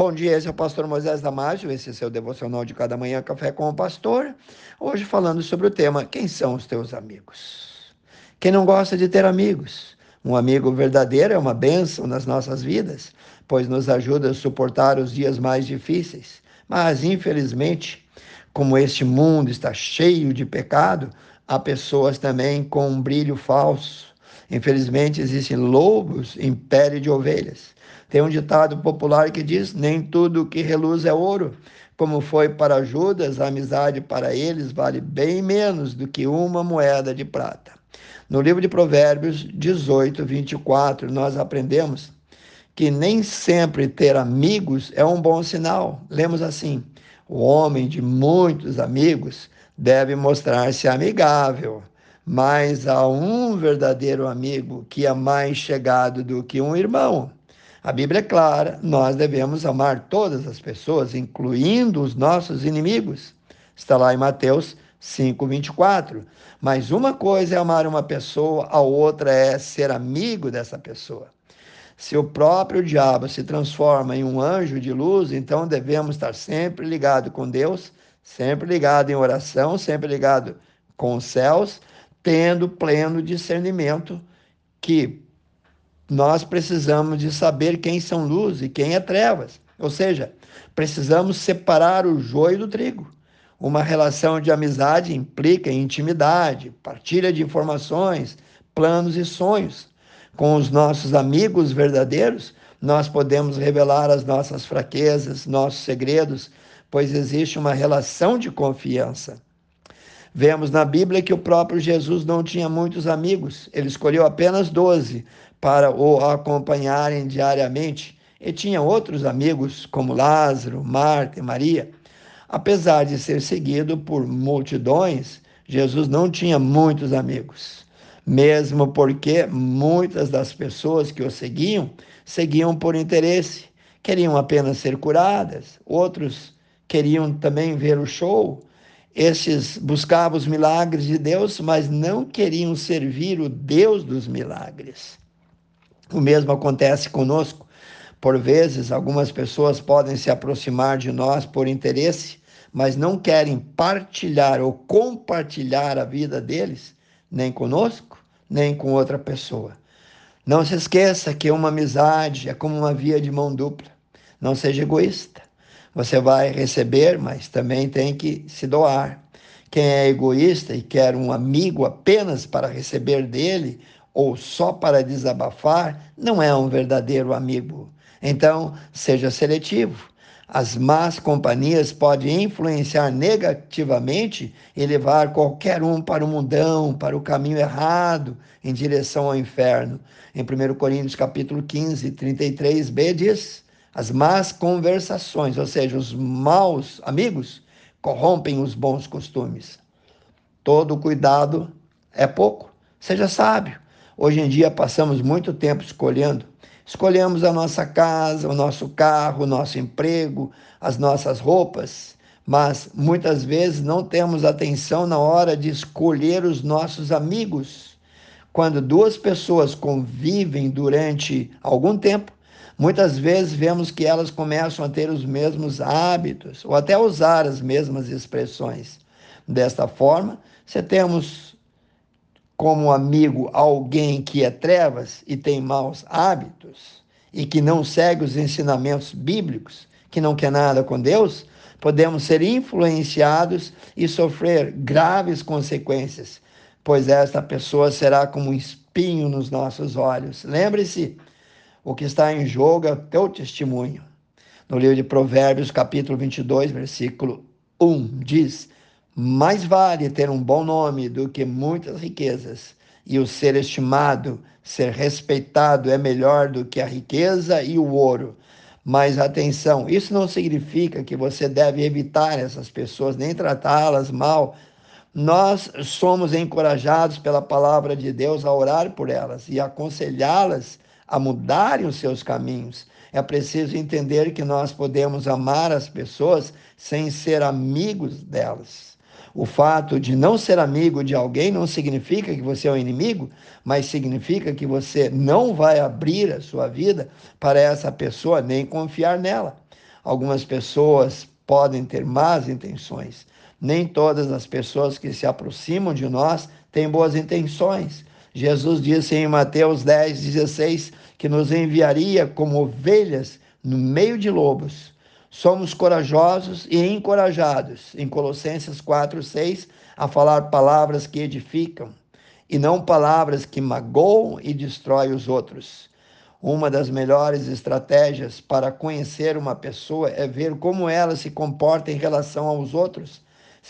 Bom dia, esse é o pastor Moisés Damásio, esse é seu devocional de cada manhã, Café com o Pastor. Hoje falando sobre o tema, quem são os teus amigos? Quem não gosta de ter amigos? Um amigo verdadeiro é uma bênção nas nossas vidas, pois nos ajuda a suportar os dias mais difíceis. Mas, infelizmente, como este mundo está cheio de pecado, há pessoas também com um brilho falso. Infelizmente, existem lobos em pele de ovelhas. Tem um ditado popular que diz: Nem tudo que reluz é ouro. Como foi para Judas, a amizade para eles vale bem menos do que uma moeda de prata. No livro de Provérbios 18, 24, nós aprendemos que nem sempre ter amigos é um bom sinal. Lemos assim: o homem de muitos amigos deve mostrar-se amigável, mas há um verdadeiro amigo que é mais chegado do que um irmão. A Bíblia é clara, nós devemos amar todas as pessoas, incluindo os nossos inimigos. Está lá em Mateus 5:24. Mas uma coisa é amar uma pessoa, a outra é ser amigo dessa pessoa. Se o próprio diabo se transforma em um anjo de luz, então devemos estar sempre ligado com Deus, sempre ligado em oração, sempre ligado com os céus, tendo pleno discernimento que nós precisamos de saber quem são luz e quem é trevas. Ou seja, precisamos separar o joio do trigo. Uma relação de amizade implica intimidade, partilha de informações, planos e sonhos. Com os nossos amigos verdadeiros, nós podemos revelar as nossas fraquezas, nossos segredos, pois existe uma relação de confiança. Vemos na Bíblia que o próprio Jesus não tinha muitos amigos, ele escolheu apenas doze para o acompanharem diariamente e tinha outros amigos como Lázaro, Marta e Maria. Apesar de ser seguido por multidões, Jesus não tinha muitos amigos, mesmo porque muitas das pessoas que o seguiam seguiam por interesse, queriam apenas ser curadas, outros queriam também ver o show. Estes buscavam os milagres de Deus, mas não queriam servir o Deus dos milagres. O mesmo acontece conosco. Por vezes, algumas pessoas podem se aproximar de nós por interesse, mas não querem partilhar ou compartilhar a vida deles, nem conosco, nem com outra pessoa. Não se esqueça que uma amizade é como uma via de mão dupla. Não seja egoísta. Você vai receber, mas também tem que se doar. Quem é egoísta e quer um amigo apenas para receber dele ou só para desabafar, não é um verdadeiro amigo. Então, seja seletivo. As más companhias podem influenciar negativamente e levar qualquer um para o mundão, para o caminho errado, em direção ao inferno. Em 1 Coríntios capítulo 15, 33b diz: as más conversações, ou seja, os maus amigos, corrompem os bons costumes. Todo cuidado é pouco. Seja sábio. Hoje em dia passamos muito tempo escolhendo. Escolhemos a nossa casa, o nosso carro, o nosso emprego, as nossas roupas, mas muitas vezes não temos atenção na hora de escolher os nossos amigos. Quando duas pessoas convivem durante algum tempo, muitas vezes vemos que elas começam a ter os mesmos hábitos ou até usar as mesmas expressões. Desta forma, se temos como amigo alguém que é trevas e tem maus hábitos e que não segue os ensinamentos bíblicos, que não quer nada com Deus, podemos ser influenciados e sofrer graves consequências, pois esta pessoa será como um espinho nos nossos olhos. Lembre-se, o que está em jogo é o teu testemunho. No livro de Provérbios, capítulo 22, versículo 1, diz: mais vale ter um bom nome do que muitas riquezas, e o ser estimado, ser respeitado é melhor do que a riqueza e o ouro. Mas atenção, isso não significa que você deve evitar essas pessoas, nem tratá-las mal. Nós somos encorajados pela palavra de Deus a orar por elas e aconselhá-las a mudarem os seus caminhos. É preciso entender que nós podemos amar as pessoas sem ser amigos delas. O fato de não ser amigo de alguém não significa que você é um inimigo, mas significa que você não vai abrir a sua vida para essa pessoa nem confiar nela. Algumas pessoas podem ter más intenções. Nem todas as pessoas que se aproximam de nós têm boas intenções. Jesus disse em Mateus 10, 16 que nos enviaria como ovelhas no meio de lobos. Somos corajosos e encorajados, em Colossenses 4, 6, a falar palavras que edificam e não palavras que magoam e destroem os outros. Uma das melhores estratégias para conhecer uma pessoa é ver como ela se comporta em relação aos outros.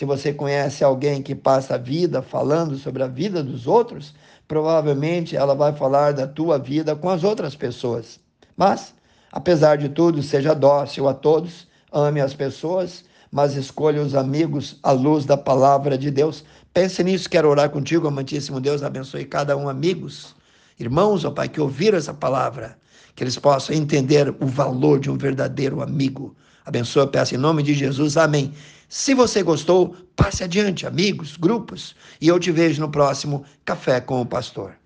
Se você conhece alguém que passa a vida falando sobre a vida dos outros, provavelmente ela vai falar da tua vida com as outras pessoas. Mas, apesar de tudo, seja dócil a todos, ame as pessoas, mas escolha os amigos à luz da palavra de Deus. Pense nisso, quero orar contigo, amantíssimo Deus, abençoe cada um, amigos, irmãos, ó Pai, que ouviram essa palavra, que eles possam entender o valor de um verdadeiro amigo. Abençoa, peço em nome de Jesus, amém. Se você gostou, passe adiante, amigos, grupos, e eu te vejo no próximo Café com o Pastor.